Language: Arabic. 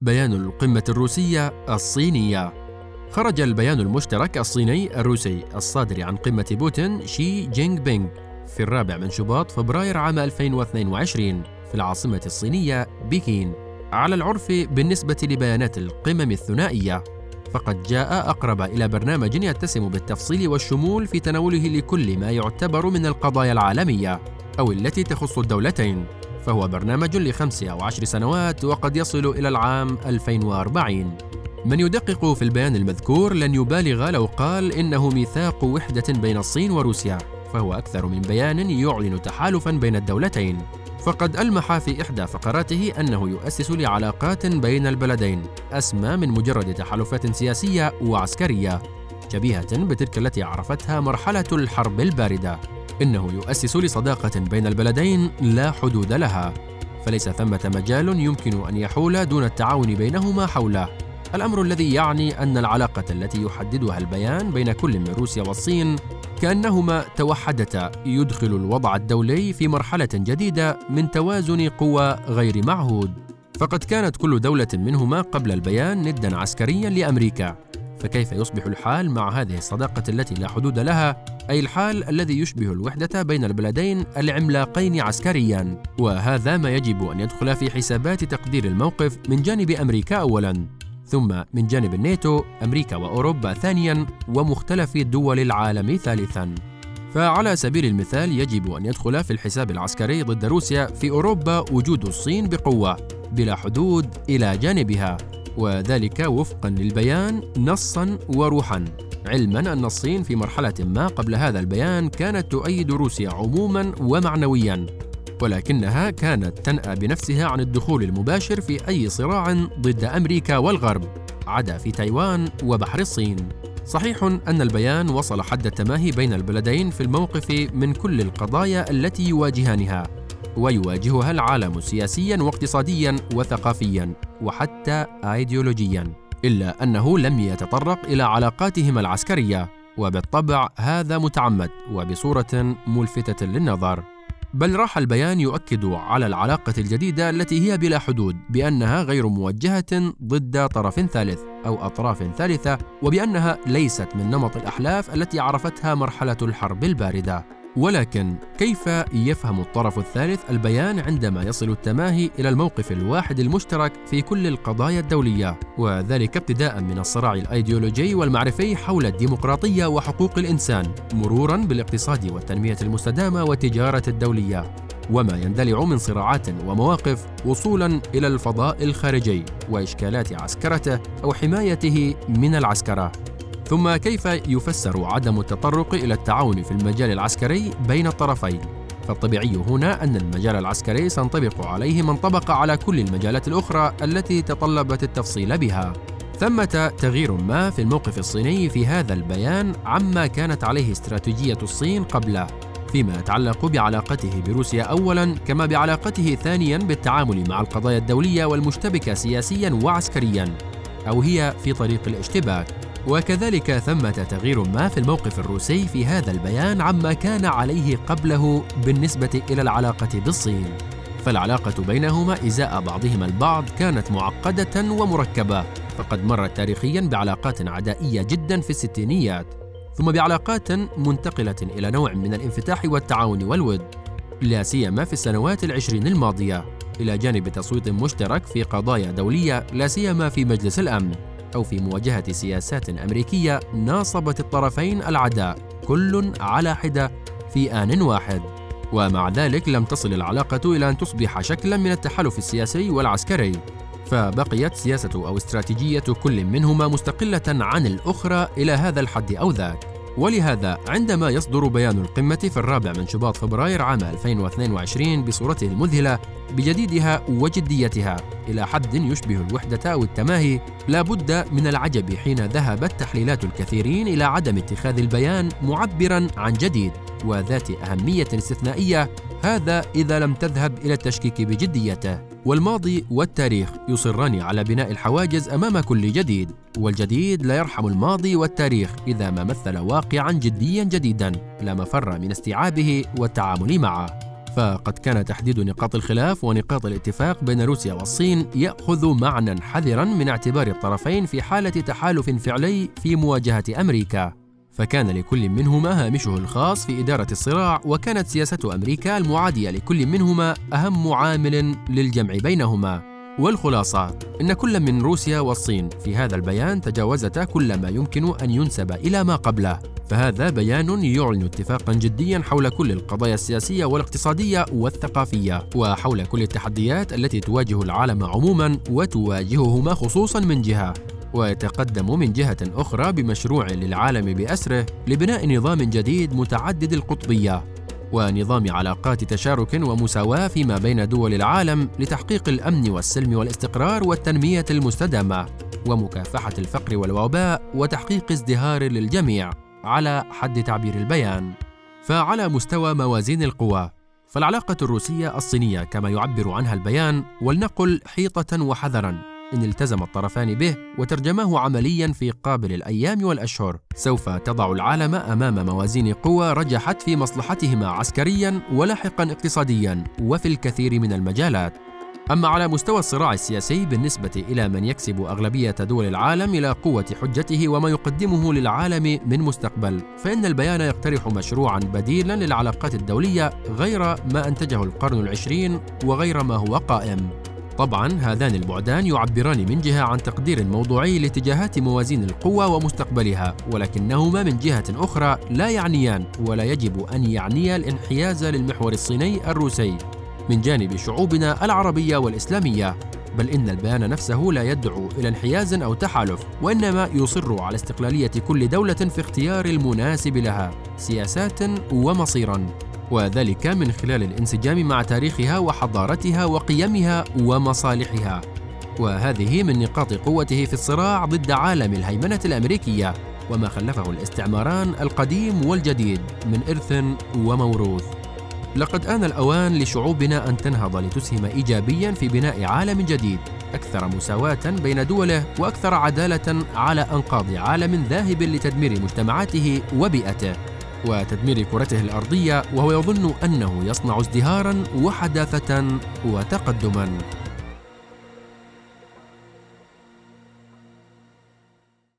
بيان القمة الروسية الصينية. خرج البيان المشترك الصيني الروسي الصادر عن قمة بوتين شي جينغ بينغ في الرابع من شباط فبراير عام 2022 في العاصمة الصينية بكين. على العرف بالنسبة لبيانات القمم الثنائية فقد جاء أقرب إلى برنامج يتسم بالتفصيل والشمول في تناوله لكل ما يعتبر من القضايا العالمية أو التي تخص الدولتين. فهو برنامج لخمس أو عشر سنوات وقد يصل إلى العام 2040 من يدقق في البيان المذكور لن يبالغ لو قال إنه ميثاق وحدة بين الصين وروسيا فهو أكثر من بيان يعلن تحالفا بين الدولتين. فقد ألمح في إحدى فقراته أنه يؤسس لعلاقات بين البلدين أسمى من مجرد تحالفات سياسية وعسكرية شبيهة بتلك التي عرفتها مرحلة الحرب الباردة. إنه يؤسس لصداقة بين البلدين لا حدود لها فليس ثمة مجال يمكن أن يحول دون التعاون بينهما حوله. الأمر الذي يعني أن العلاقة التي يحددها البيان بين كل من روسيا والصين كأنهما توحدتا يدخل الوضع الدولي في مرحلة جديدة من توازن قوى غير معهود. فقد كانت كل دولة منهما قبل البيان ندا عسكريا لأمريكا. فكيف يصبح الحال مع هذه الصداقة التي لا حدود لها؟ أي الحال الذي يشبه الوحدة بين البلدين العملاقين عسكريا؟ وهذا ما يجب أن يدخل في حسابات تقدير الموقف من جانب أمريكا أولا. ثم من جانب الناتو أمريكا وأوروبا ثانيا ومختلف دول العالم ثالثا. فعلى سبيل المثال يجب أن يدخل في الحساب العسكري ضد روسيا في أوروبا وجود الصين بقوة بلا حدود إلى جانبها. وذلك وفقا للبيان نصا وروحا. علما أن الصين في مرحلة ما قبل هذا البيان كانت تؤيد روسيا عموما ومعنويا ولكنها كانت تنأى بنفسها عن الدخول المباشر في أي صراع ضد أمريكا والغرب عدا في تايوان وبحر الصين. صحيح أن البيان وصل حد التماهي بين البلدين في الموقف من كل القضايا التي يواجهانها. ويواجهها العالم سياسيا واقتصاديا وثقافيا وحتى ايديولوجيا إلا أنه لم يتطرق إلى علاقاتهما العسكرية. وبالطبع هذا متعمد وبصورة ملفتة للنظر. بل راح البيان يؤكد على العلاقة الجديدة التي هي بلا حدود بأنها غير موجهة ضد طرف ثالث أو أطراف ثالثة وبأنها ليست من نمط الأحلاف التي عرفتها مرحلة الحرب الباردة. ولكن كيف يفهم الطرف الثالث البيان عندما يصل التماهي إلى الموقف الواحد المشترك في كل القضايا الدولية وذلك ابتداء من الصراع الأيديولوجي والمعرفي حول الديمقراطية وحقوق الإنسان مرورا بالاقتصاد والتنمية المستدامة والتجاره الدولية. وما يندلع من صراعات ومواقف وصولا إلى الفضاء الخارجي وإشكالات عسكرته أو حمايته من العسكرة. ثم كيف يفسر عدم التطرق إلى التعاون في المجال العسكري بين الطرفين؟ فالطبيعي هنا أن المجال العسكري سينطبق عليه ما انطبق على كل المجالات الأخرى التي تطلبت التفصيل بها. ثمة تغيير ما في الموقف الصيني في هذا البيان عما كانت عليه استراتيجية الصين قبله فيما يتعلق بعلاقته بروسيا اولا كما بعلاقته ثانيا بالتعامل مع القضايا الدولية والمشتبكة سياسيا وعسكريا أو هي في طريق الاشتباك. وكذلك ثمة تغيير ما في الموقف الروسي في هذا البيان عما كان عليه قبله بالنسبة إلى العلاقة بالصين. فالعلاقة بينهما إزاء بعضهما البعض كانت معقدة ومركبة فقد مرت تاريخيا بعلاقات عدائية جدا في الستينيات ثم بعلاقات منتقلة إلى نوع من الانفتاح والتعاون والود لا سيما في السنوات العشرين الماضية إلى جانب تصويت مشترك في قضايا دولية لا سيما في مجلس الأمن. أو في مواجهة سياسات أمريكية ناصبت الطرفين العداء كل على حدة في آن واحد. ومع ذلك لم تصل العلاقة إلى أن تصبح شكلا من التحالف السياسي والعسكري. فبقيت سياسة أو استراتيجية كل منهما مستقلة عن الأخرى إلى هذا الحد أو ذاك. ولهذا عندما يصدر بيان القمة في الرابع من شباط فبراير عام 2022 بصورته المذهلة بجديدها وجديتها إلى حد يشبه الوحدة أو التماهي لا بد من العجب حين ذهبت تحليلات الكثيرين إلى عدم اتخاذ البيان معبرا عن جديد وذات أهمية استثنائية هذا إذا لم تذهب إلى التشكيك بجديته والماضي والتاريخ يصران على بناء الحواجز أمام كل جديد. والجديد لا يرحم الماضي والتاريخ إذا ما مثل واقعا جديا جديدا لا مفر من استيعابه والتعامل معه. فقد كان تحديد نقاط الخلاف ونقاط الاتفاق بين روسيا والصين يأخذ معنى حذرا من اعتبار الطرفين في حالة تحالف فعلي في مواجهة أمريكا. فكان لكل منهما هامشه الخاص في إدارة الصراع وكانت سياسة أمريكا المعادية لكل منهما أهم عامل للجمع بينهما. والخلاصة إن كل من روسيا والصين في هذا البيان تجاوزتا كل ما يمكن أن ينسب إلى ما قبله. فهذا بيان يعلن اتفاقا جديا حول كل القضايا السياسية والاقتصادية والثقافية وحول كل التحديات التي تواجه العالم عموما وتواجههما خصوصا من جهة. ويتقدم من جهة أخرى بمشروع للعالم بأسره لبناء نظام جديد متعدد القطبية ونظام علاقات تشارك ومساواة فيما بين دول العالم لتحقيق الأمن والسلم والاستقرار والتنمية المستدامة ومكافحة الفقر والوباء وتحقيق ازدهار للجميع على حد تعبير البيان. فعلى مستوى موازين القوى فالعلاقة الروسية الصينية كما يعبر عنها البيان ولنقل حيطة وحذرا. إن التزم الطرفان به وترجماه عمليا في قابل الأيام والأشهر. سوف تضع العالم أمام موازين قوى رجحت في مصلحتهما عسكريا ولاحقا اقتصاديا وفي الكثير من المجالات. أما على مستوى الصراع السياسي بالنسبة إلى من يكسب أغلبية دول العالم إلى قوة حجته وما يقدمه للعالم من مستقبل فإن البيان يقترح مشروعا بديلا للعلاقات الدولية غير ما أنتجه القرن العشرين وغير ما هو قائم. طبعا هذان البعدان يعبران من جهة عن تقدير موضوعي لاتجاهات موازين القوى ومستقبلها ولكنهما من جهة أخرى لا يعنيان ولا يجب أن يعنيا الانحياز للمحور الصيني الروسي. من جانب شعوبنا العربية والإسلامية بل إن البيان نفسه لا يدعو إلى انحياز أو تحالف وإنما يصر على استقلالية كل دولة في اختيار المناسب لها سياسات ومصيرا. وذلك من خلال الانسجام مع تاريخها وحضارتها وقيمها ومصالحها. وهذه من نقاط قوته في الصراع ضد عالم الهيمنة الأمريكية وما خلفه الاستعماران القديم والجديد من إرث وموروث. لقد آن الأوان لشعوبنا أن تنهض لتسهم إيجابيا في بناء عالم جديد أكثر مساواة بين دوله وأكثر عدالة على أنقاض عالم ذاهب لتدمير مجتمعاته وبيئته. وتدمير كرته الأرضية وهو يظن أنه يصنع ازدهارا وحداثه وتقدما.